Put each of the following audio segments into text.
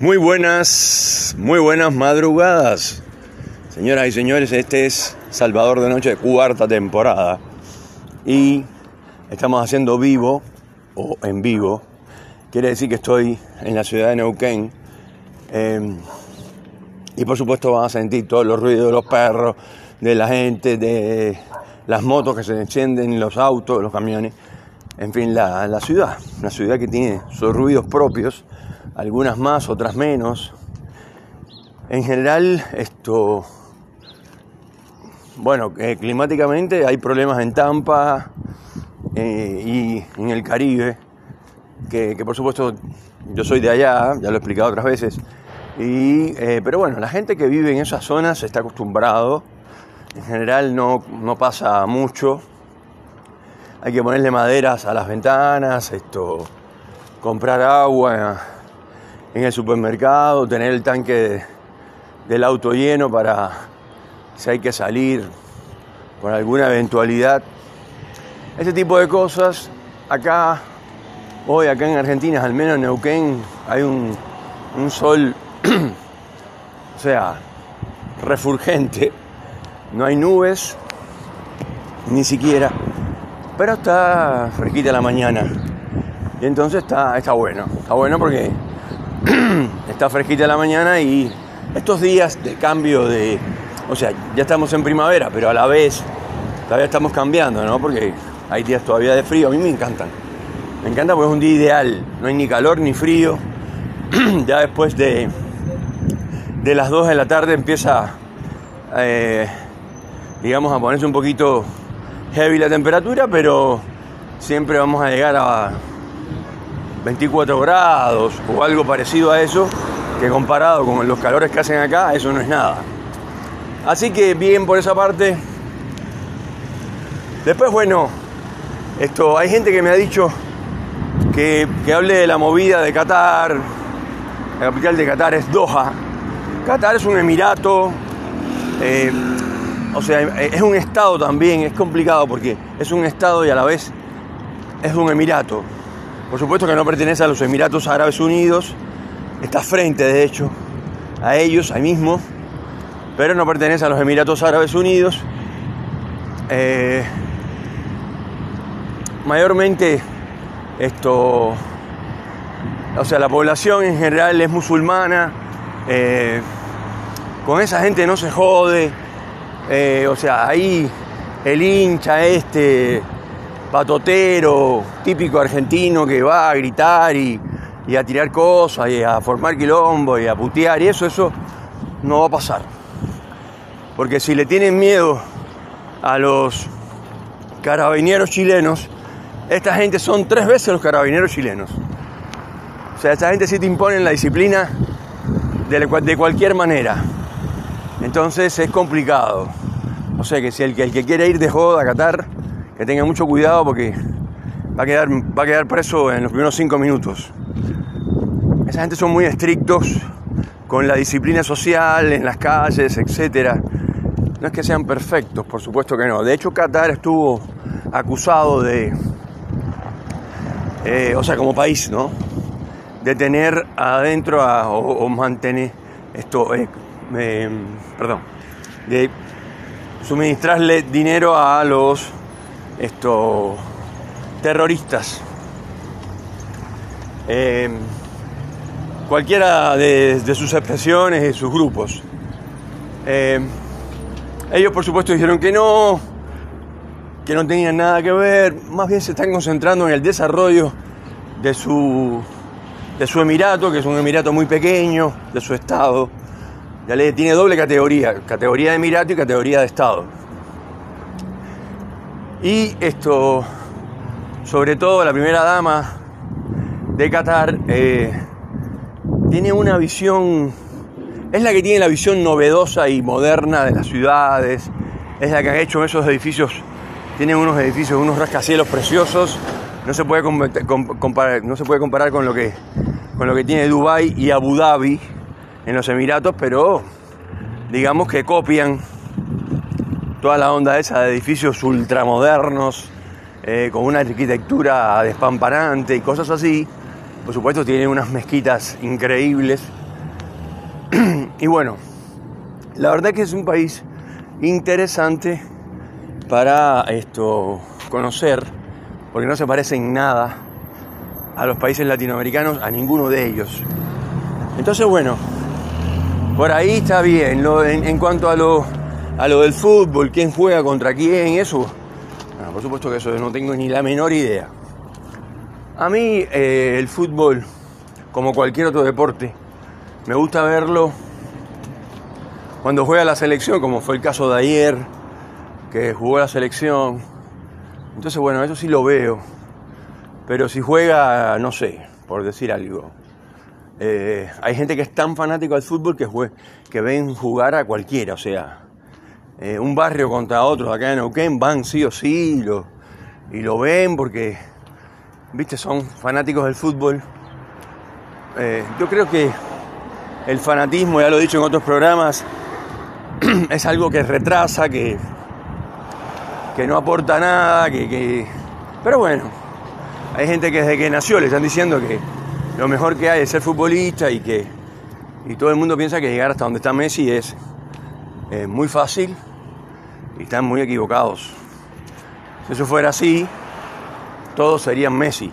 Muy buenas, muy buenas madrugadas. Señoras y señores, este es Salvador de Noche, cuarta temporada. Y estamos haciendo vivo, o en vivo. Quiere decir que estoy en la ciudad de Neuquén. Eh, y por supuesto van a sentir todos los ruidos de los perros, de la gente, de las motos que se encienden, los autos, los camiones. En fin, la, la ciudad. Una ciudad que tiene sus ruidos propios algunas más, otras menos. En general, esto, bueno, eh, climáticamente hay problemas en Tampa eh, y en el Caribe, que, por supuesto yo soy de allá, ya lo he explicado otras veces, y, eh, pero bueno, la gente que vive en esas zonas está acostumbrado, en general no, no pasa mucho, hay que ponerle maderas a las ventanas, esto, comprar agua en el supermercado, tener el tanque del auto lleno para si hay que salir por alguna eventualidad. Ese tipo de cosas, acá, hoy acá en Argentina, al menos en Neuquén, hay un, un sol, o sea, refulgente, no hay nubes, ni siquiera, pero está fresquita la mañana. Y entonces está, está bueno, está bueno porque está fresquita la mañana y estos días de cambio de, o sea, ya estamos en primavera, pero a la vez todavía estamos cambiando, ¿no? Porque hay días todavía de frío, a mí me encantan. Me encanta porque es un día ideal, no hay ni calor ni frío. ya después de, de las 2 de la tarde empieza, eh, digamos, a ponerse un poquito heavy la temperatura, pero siempre vamos a llegar a 24 grados o algo parecido a eso, que comparado con los calores que hacen acá, eso no es nada. Así que bien por esa parte. Después, bueno, esto, hay gente que me ha dicho que, hable de la movida de Qatar. La capital de Qatar es Doha. Qatar es un emirato, eh, o sea, es un estado también, es complicado porque es un estado y a la vez es un emirato. Por supuesto que no pertenece a los Emiratos Árabes Unidos, está frente de hecho a ellos, ahí mismo, pero no pertenece a los Emiratos Árabes Unidos. Eh, mayormente esto, o sea, la población en general es musulmana, eh, con esa gente no se jode, eh, o sea, ahí el hincha este patotero, típico argentino que va a gritar y, a tirar cosas y a formar quilombo y a putear y eso, eso no va a pasar. Porque si le tienen miedo a los carabineros chilenos, esta gente son tres veces los carabineros chilenos. O sea, esta gente sí te impone la disciplina de, de cualquier manera. Entonces es complicado. O sea que si el que, el que quiere ir de joda a Qatar, que tenga mucho cuidado porque va a quedar, va a quedar preso en los primeros cinco minutos. Esa gente son muy estrictos con la disciplina social en las calles, etc. No es que sean perfectos, por supuesto que no. De hecho, Qatar estuvo acusado de, eh, o sea, como país, ¿no? De tener adentro o, mantener esto, eh, perdón, de suministrarle dinero a los estos terroristas. Cualquiera de, sus expresiones y sus grupos. Eh, ellos por supuesto dijeron que no, que no tenían nada que ver, más bien se están concentrando en el desarrollo de su, de su emirato, que es un emirato muy pequeño, de su estado. Ya le tiene doble categoría, categoría de emirato y categoría de estado. Y esto, sobre todo la primera dama de Qatar, eh, tiene una visión, es la que tiene la visión novedosa y moderna de las ciudades, es la que ha hecho esos edificios, tiene unos edificios, unos rascacielos preciosos, no se puede comparar, no se puede comparar con lo que con lo que tiene Dubai y Abu Dhabi en los Emiratos, pero digamos que copian toda la onda esa de edificios ultramodernos, eh, con una arquitectura despamparante y cosas así. Por supuesto tiene unas mezquitas increíbles, y bueno, la verdad que es un país interesante para esto conocer, porque no se parece en nada a los países latinoamericanos, a ninguno de ellos. Entonces, bueno, por ahí está bien. en, cuanto a lo, a lo del fútbol, quién juega contra quién, eso, por supuesto que eso no tengo ni la menor idea. A mí eh, el fútbol, como cualquier otro deporte, me gusta verlo cuando juega la selección, como fue el caso de ayer, que jugó la selección. Entonces, bueno, eso sí lo veo. Pero si juega, no sé, por decir algo. Eh, hay gente que es tan fanático del fútbol que, que ven jugar a cualquiera. O sea, eh, un barrio contra otro acá en Neuquén van sí o sí lo, y lo ven porque, viste, son fanáticos del fútbol. Eh, yo creo que el fanatismo, ya lo he dicho en otros programas, es algo que retrasa, que, que no aporta nada, que, Pero bueno, hay gente que desde que nació le están diciendo que lo mejor que hay es ser futbolista y que y todo el mundo piensa que llegar hasta donde está Messi es muy fácil y están muy equivocados. Si eso fuera así, todos serían Messi.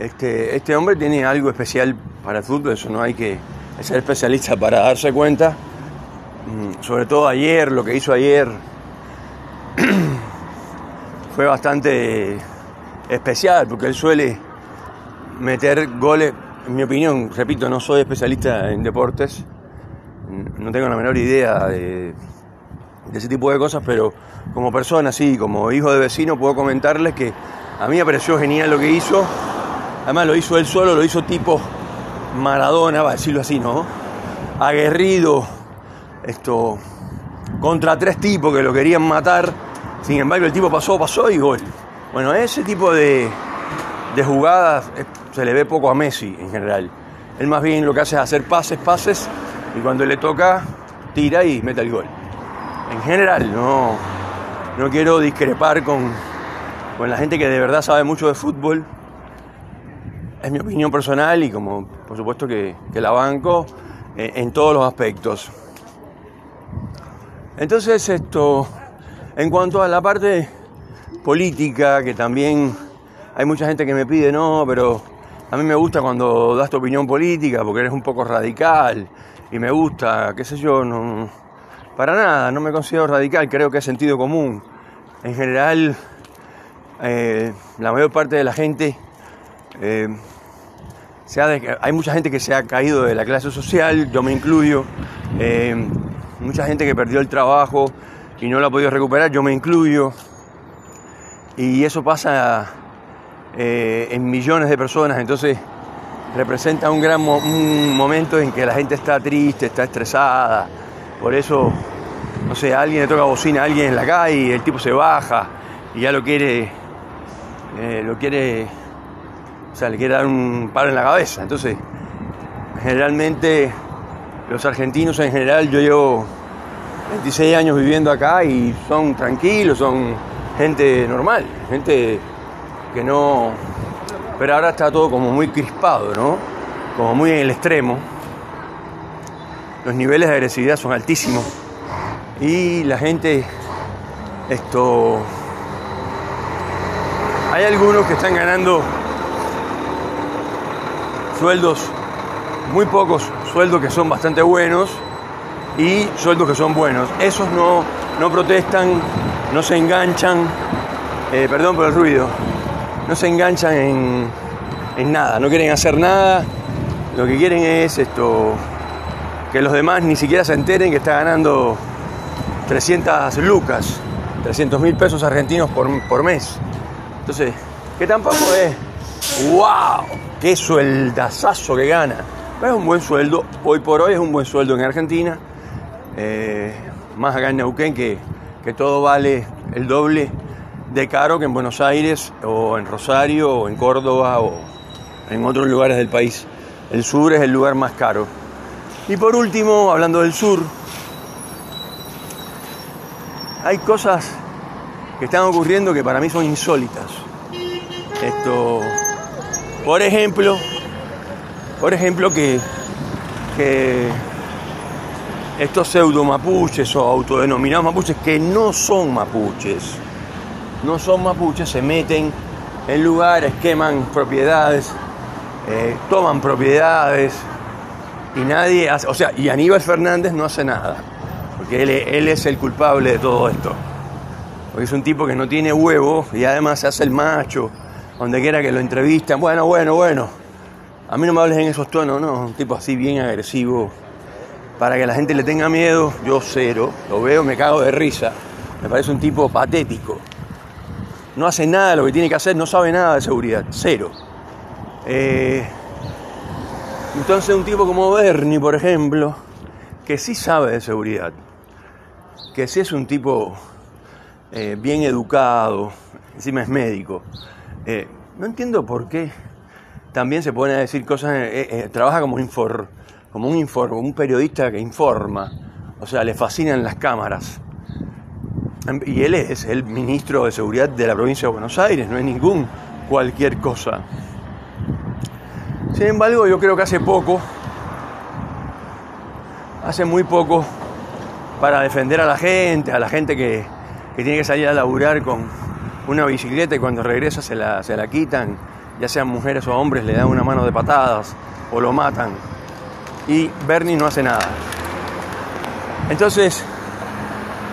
Este, este hombre tiene algo especial para el fútbol, eso no hay que ser especialista para darse cuenta. Mm, sobre todo ayer, lo que hizo ayer fue bastante especial, porque él suele meter goles, en mi opinión, repito, no soy especialista en deportes, no tengo la menor idea de, ese tipo de cosas, pero como persona, sí, como hijo de vecino, puedo comentarles que a mí me pareció genial lo que hizo. Además lo hizo él solo, lo hizo tipo Maradona, va a decirlo así, ¿no? Aguerrido, esto, contra tres tipos que lo querían matar. Sin embargo, el tipo pasó, pasó y gol. Bueno, ese tipo de, de jugadas eh, se le ve poco a Messi en general. Él más bien lo que hace es hacer pases, pases, y cuando le toca, tira y mete el gol. En general, no, no quiero discrepar con, con la gente que de verdad sabe mucho de fútbol. Es mi opinión personal y como por supuesto que, la banco eh, en todos los aspectos. Entonces esto, en cuanto a la parte política, que también hay mucha gente que me pide, no, pero a mí me gusta cuando das tu opinión política porque eres un poco radical y me gusta, qué sé yo, no, para nada, no me considero radical, creo que es sentido común. En general, eh, la mayor parte de la gente, eh, hay mucha gente que se ha caído de la clase social, yo me incluyo. Eh, mucha gente que perdió el trabajo y no lo ha podido recuperar, yo me incluyo. Y eso pasa en millones de personas, entonces representa un gran momento en que la gente está triste, está estresada. Por eso, no sé, alguien le toca bocina a alguien en la calle el tipo se baja y ya lo quiere, eh, lo quiere, o sea, le quiere dar un paro en la cabeza. Entonces, generalmente los argentinos en general, yo llevo 26 años viviendo acá y son tranquilos, son gente normal, gente que no... Pero ahora está todo como muy crispado, ¿no? Como muy en el extremo. Los niveles de agresividad son altísimos. Y la gente, esto... Hay algunos que están ganando sueldos, muy pocos sueldos que son bastante buenos y sueldos que son buenos. Esos no, no protestan, no se enganchan, eh, perdón por el ruido, no se enganchan en, en nada, no quieren hacer nada, lo que quieren es esto, que los demás ni siquiera se enteren que está ganando 300 lucas, 300 mil pesos argentinos por, por mes. Entonces, que tampoco es, wow, qué sueldazazo que gana. Es un buen sueldo, hoy por hoy es un buen sueldo en Argentina eh, más acá en Neuquén, que, que todo vale el doble de caro que en Buenos Aires o en Rosario o en Córdoba o en otros lugares del país. El sur es el lugar más caro. Y por último, hablando del sur, hay cosas que están ocurriendo que para mí son insólitas. Esto, por ejemplo, por ejemplo que, que estos pseudo mapuches o autodenominados mapuches que no son mapuches, no son mapuches, se meten en lugares, queman propiedades, eh, toman propiedades y nadie hace, o sea, y Aníbal Fernández no hace nada, porque él, él es el culpable de todo esto. Porque es un tipo que no tiene huevo y además se hace el macho, donde quiera que lo entrevistan, bueno, bueno, bueno. A mí no me hables en esos tonos, no, un tipo así bien agresivo, para que la gente le tenga miedo, yo cero, lo veo, me cago de risa. Me parece un tipo patético. No hace nada de lo que tiene que hacer, no sabe nada de seguridad, cero. Eh, entonces un tipo como Bernie, por ejemplo, que sí sabe de seguridad, que sí es un tipo eh, bien educado, encima es médico, eh, no entiendo por qué también se a decir cosas, trabaja como infor, como un, informe, un periodista que informa, o sea, le fascinan las cámaras. Y él es el ministro de Seguridad de la provincia de Buenos Aires, no es ningún cualquier cosa. Sin embargo, yo creo que hace poco, hace muy poco, para defender a la gente, a la gente que, tiene que salir a laburar con una bicicleta y cuando regresa se la, se la quitan, ya sean mujeres o hombres, le dan una mano de patadas o lo matan y Bernie no hace nada. Entonces,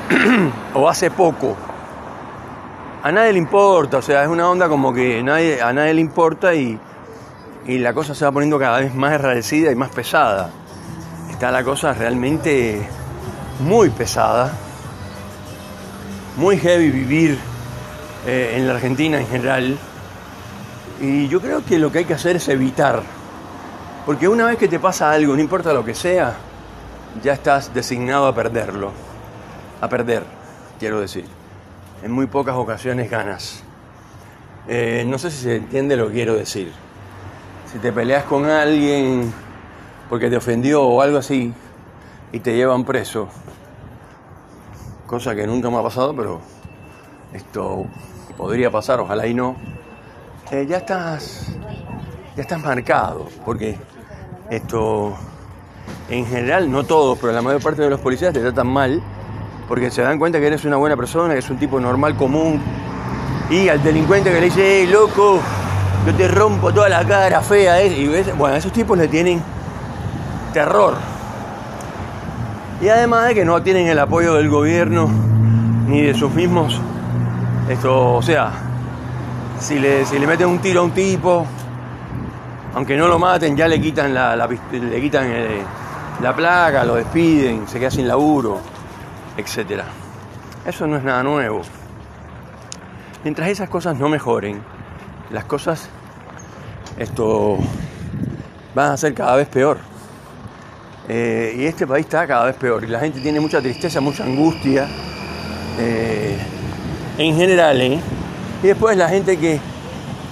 o hace poco, a nadie le importa, o sea, es una onda como que a nadie le importa y, y la cosa se va poniendo cada vez más enrarecida y más pesada. Está la cosa realmente muy pesada, muy heavy vivir eh, en la Argentina en general. Y yo creo que lo que hay que hacer es evitar porque una vez que te pasa algo, no importa lo que sea, ya estás designado a perderlo. A perder, quiero decir. En muy pocas ocasiones ganas. Eh, no sé si se entiende lo que quiero decir. Si te peleas con alguien porque te ofendió o algo así y te llevan preso, cosa que nunca me ha pasado, pero esto podría pasar, ojalá y no, eh, ya estás ya estás marcado, porque esto, en general, no todos, pero la mayor parte de los policías te tratan mal porque se dan cuenta que eres una buena persona, que es un tipo normal, común. Y al delincuente que le dice, hey, loco, yo te rompo toda la cara fea. bueno, esos tipos le tienen terror. Y además de que no tienen el apoyo del gobierno ni de sus mismos. Esto, o sea, si le, si le meten un tiro a un tipo, aunque no lo maten, ya le quitan la, le quitan eh, la placa, lo despiden, se queda sin laburo, etc. Eso no es nada nuevo. Mientras esas cosas no mejoren, las cosas esto van a ser cada vez peor. Eh, y este país está cada vez peor. Y la gente tiene mucha tristeza, mucha angustia. Eh, en general, Y después la gente que,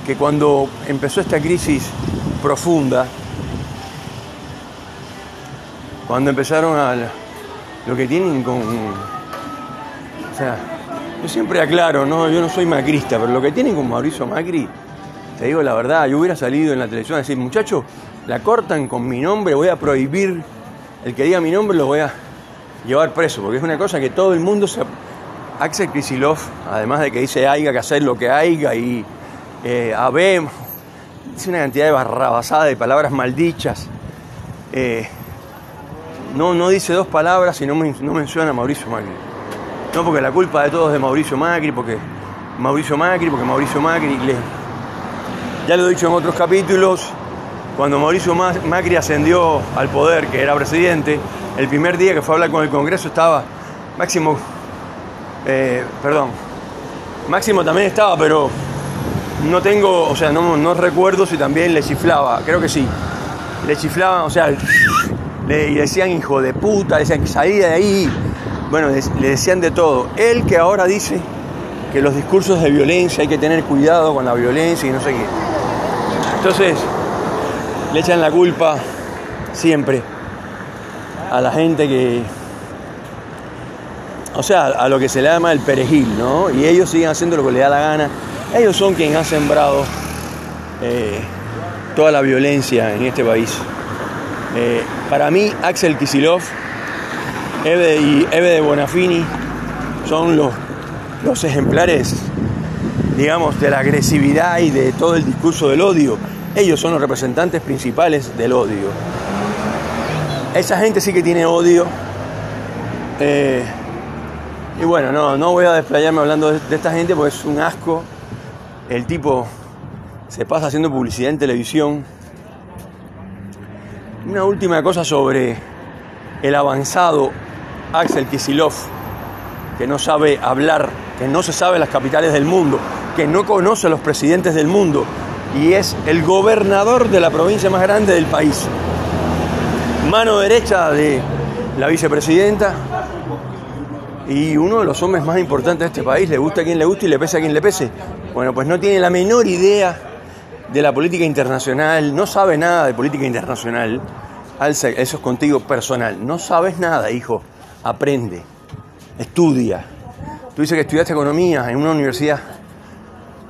que cuando empezó esta crisis profunda. Cuando empezaron a lo que tienen con. O sea, yo siempre aclaro, ¿no? Yo no soy macrista, pero lo que tienen con Mauricio Macri, te digo la verdad, yo hubiera salido en la televisión a decir, muchachos, la cortan con mi nombre, voy a prohibir, el que diga mi nombre lo voy a llevar preso, porque es una cosa que todo el mundo se. Axel Krisilov, además de que dice haya que hacer lo que haya y eh, dice una cantidad de barrabasada, de palabras maldichas. Eh, no, no dice dos palabras y no, menciona a Mauricio Macri. No, porque la culpa de todos es de Mauricio Macri, porque Mauricio Macri, porque Mauricio Macri. Ya lo he dicho en otros capítulos, cuando Mauricio Macri ascendió al poder, que era presidente, el primer día que fue a hablar con el Congreso estaba Máximo, eh, perdón, Máximo también estaba, pero no tengo, o sea, no, recuerdo si también le chiflaba, creo que sí. Le chiflaban, o sea, le decían hijo de puta, decían que salía de ahí. Bueno, le decían de todo. Él que ahora dice que los discursos de violencia hay que tener cuidado con la violencia y no sé qué. Entonces, le echan la culpa siempre a la gente que. O sea, a lo que se le llama el perejil, ¿no? Y ellos siguen haciendo lo que les da la gana ellos son quienes han sembrado eh, toda la violencia en este país. Eh, para mí, Axel Kisilov Eve y Eve de Bonafini son los, los ejemplares, digamos, de la agresividad y de todo el discurso del odio. Ellos son los representantes principales del odio. Esa gente sí que tiene odio. Eh, y bueno, no, no voy a desplayarme hablando de, esta gente porque es un asco. El tipo se pasa haciendo publicidad en televisión. Una última cosa sobre el avanzado Axel Kisilov, que no sabe hablar, que no se sabe las capitales del mundo, que no conoce a los presidentes del mundo y es el gobernador de la provincia más grande del país. Mano derecha de la vicepresidenta y uno de los hombres más importantes de este país, le gusta a quien le guste y le pese a quien le pese. Bueno, pues no tiene la menor idea de la política internacional, no sabe nada de política internacional. Eso es contigo personal. No sabes nada, hijo. Aprende, estudia. Tú dices que estudiaste economía en una universidad.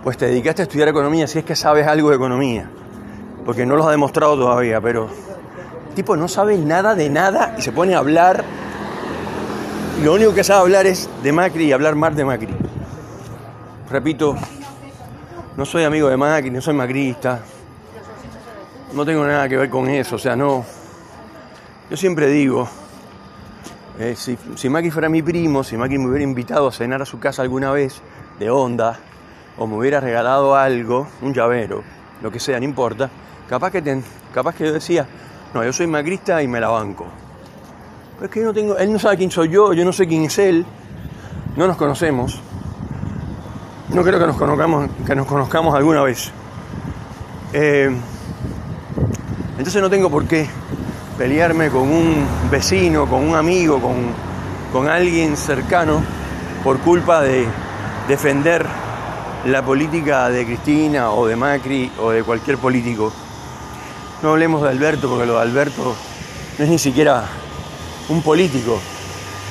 Pues te dedicaste a estudiar economía si es que sabes algo de economía. Porque no lo ha demostrado todavía, pero tipo no sabe nada de nada y se pone a hablar. lo único que sabe hablar es de Macri y hablar más de Macri. Repito, no soy amigo de Macri, no soy macrista. No tengo nada que ver con eso, o sea, no. Yo siempre digo, eh, si Macri fuera mi primo, si Macri me hubiera invitado a cenar a su casa alguna vez, de onda, o me hubiera regalado algo, un llavero, lo que sea, no importa, capaz que, ten, capaz que yo decía, no, yo soy macrista y me la banco. Pero es que yo no tengo, él no sabe quién soy yo, yo no sé quién es él, no nos conocemos. No creo que nos conozcamos, que nos conozcamos alguna vez. Eh, entonces no tengo por qué pelearme con un vecino, con un amigo, con, con alguien cercano por culpa de defender la política de Cristina o de Macri o de cualquier político. No hablemos de Alberto porque lo de Alberto no es ni siquiera un político.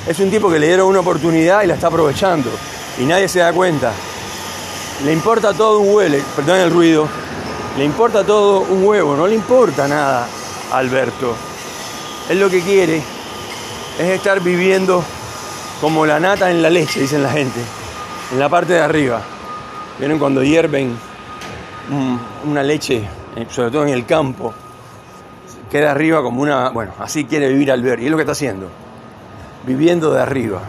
Es un tipo que le dieron una oportunidad y la está aprovechando y nadie se da cuenta. Le importa todo un huevo, perdón el ruido, le importa todo un huevo, no le importa nada a Alberto. Él lo que quiere es estar viviendo como la nata en la leche, dicen la gente, en la parte de arriba. Vieron cuando hierven una leche, eh, sobre todo en el campo, queda arriba como una. Bueno, así quiere vivir Alberto, y es lo que está haciendo, viviendo de arriba.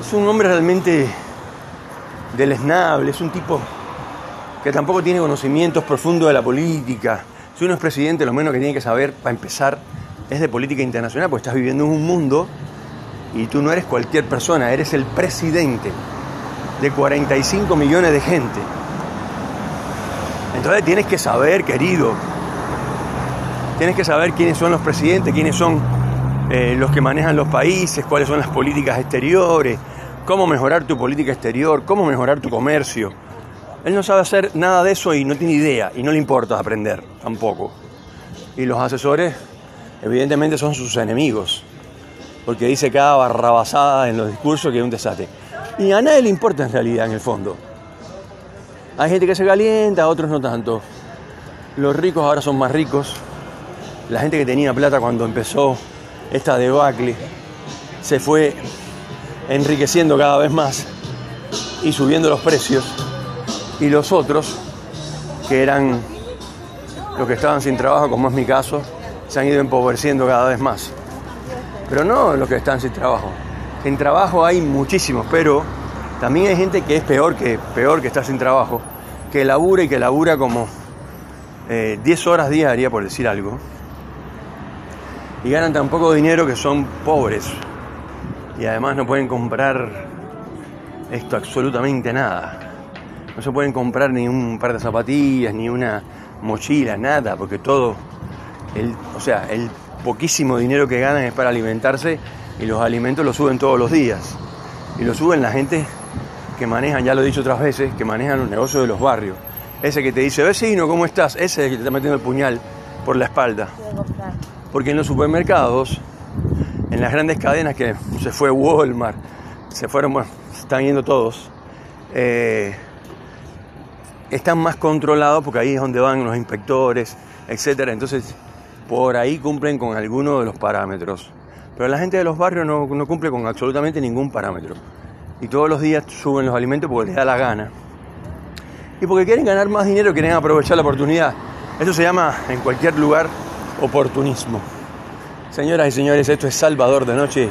Es un hombre realmente deleznable, es un tipo que tampoco tiene conocimientos profundos de la política. Si uno es presidente, lo menos que tiene que saber, para empezar, es de política internacional, porque estás viviendo en un mundo y tú no eres cualquier persona, eres el presidente de 45 millones de gente. Entonces tienes que saber, querido, tienes que saber quiénes son los presidentes, quiénes son eh, los que manejan los países, cuáles son las políticas exteriores, cómo mejorar tu política exterior, cómo mejorar tu comercio. Él no sabe hacer nada de eso y no tiene idea y no le importa aprender tampoco. Y los asesores evidentemente son sus enemigos, porque dice cada barrabasada en los discursos que es un desastre. Y a nadie le importa en realidad en el fondo. Hay gente que se calienta, otros no tanto. Los ricos ahora son más ricos. La gente que tenía plata cuando empezó esta debacle se fue enriqueciendo cada vez más y subiendo los precios. Y los otros, que eran los que estaban sin trabajo, como es mi caso, se han ido empobreciendo cada vez más. Pero no los que están sin trabajo. En trabajo hay muchísimos, pero también hay gente que es peor que, peor que estar sin trabajo, que labura y que labura como 10 eh, horas diarias, por decir algo, y ganan tan poco dinero que son pobres y además no pueden comprar esto absolutamente nada. No se pueden comprar ni un par de zapatillas, ni una mochila, nada, porque todo, el, o sea, el poquísimo dinero que ganan es para alimentarse y los alimentos los suben todos los días. Y lo suben la gente que manejan, ya lo he dicho otras veces, que manejan los negocios de los barrios. Ese que te dice, vecino, ¿cómo estás? Ese es que te está metiendo el puñal por la espalda. Porque en los supermercados en las grandes cadenas que se fue Walmart, se fueron, bueno, están yendo todos, eh, están más controlados porque ahí es donde van los inspectores, etcétera. Entonces, por ahí cumplen con algunos de los parámetros. Pero la gente de los barrios no, cumple con absolutamente ningún parámetro. Y todos los días suben los alimentos porque les da la gana. Y porque quieren ganar más dinero, quieren aprovechar la oportunidad. Eso se llama en cualquier lugar oportunismo. Señoras y señores, esto es Salvador de Noche,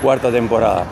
cuarta temporada.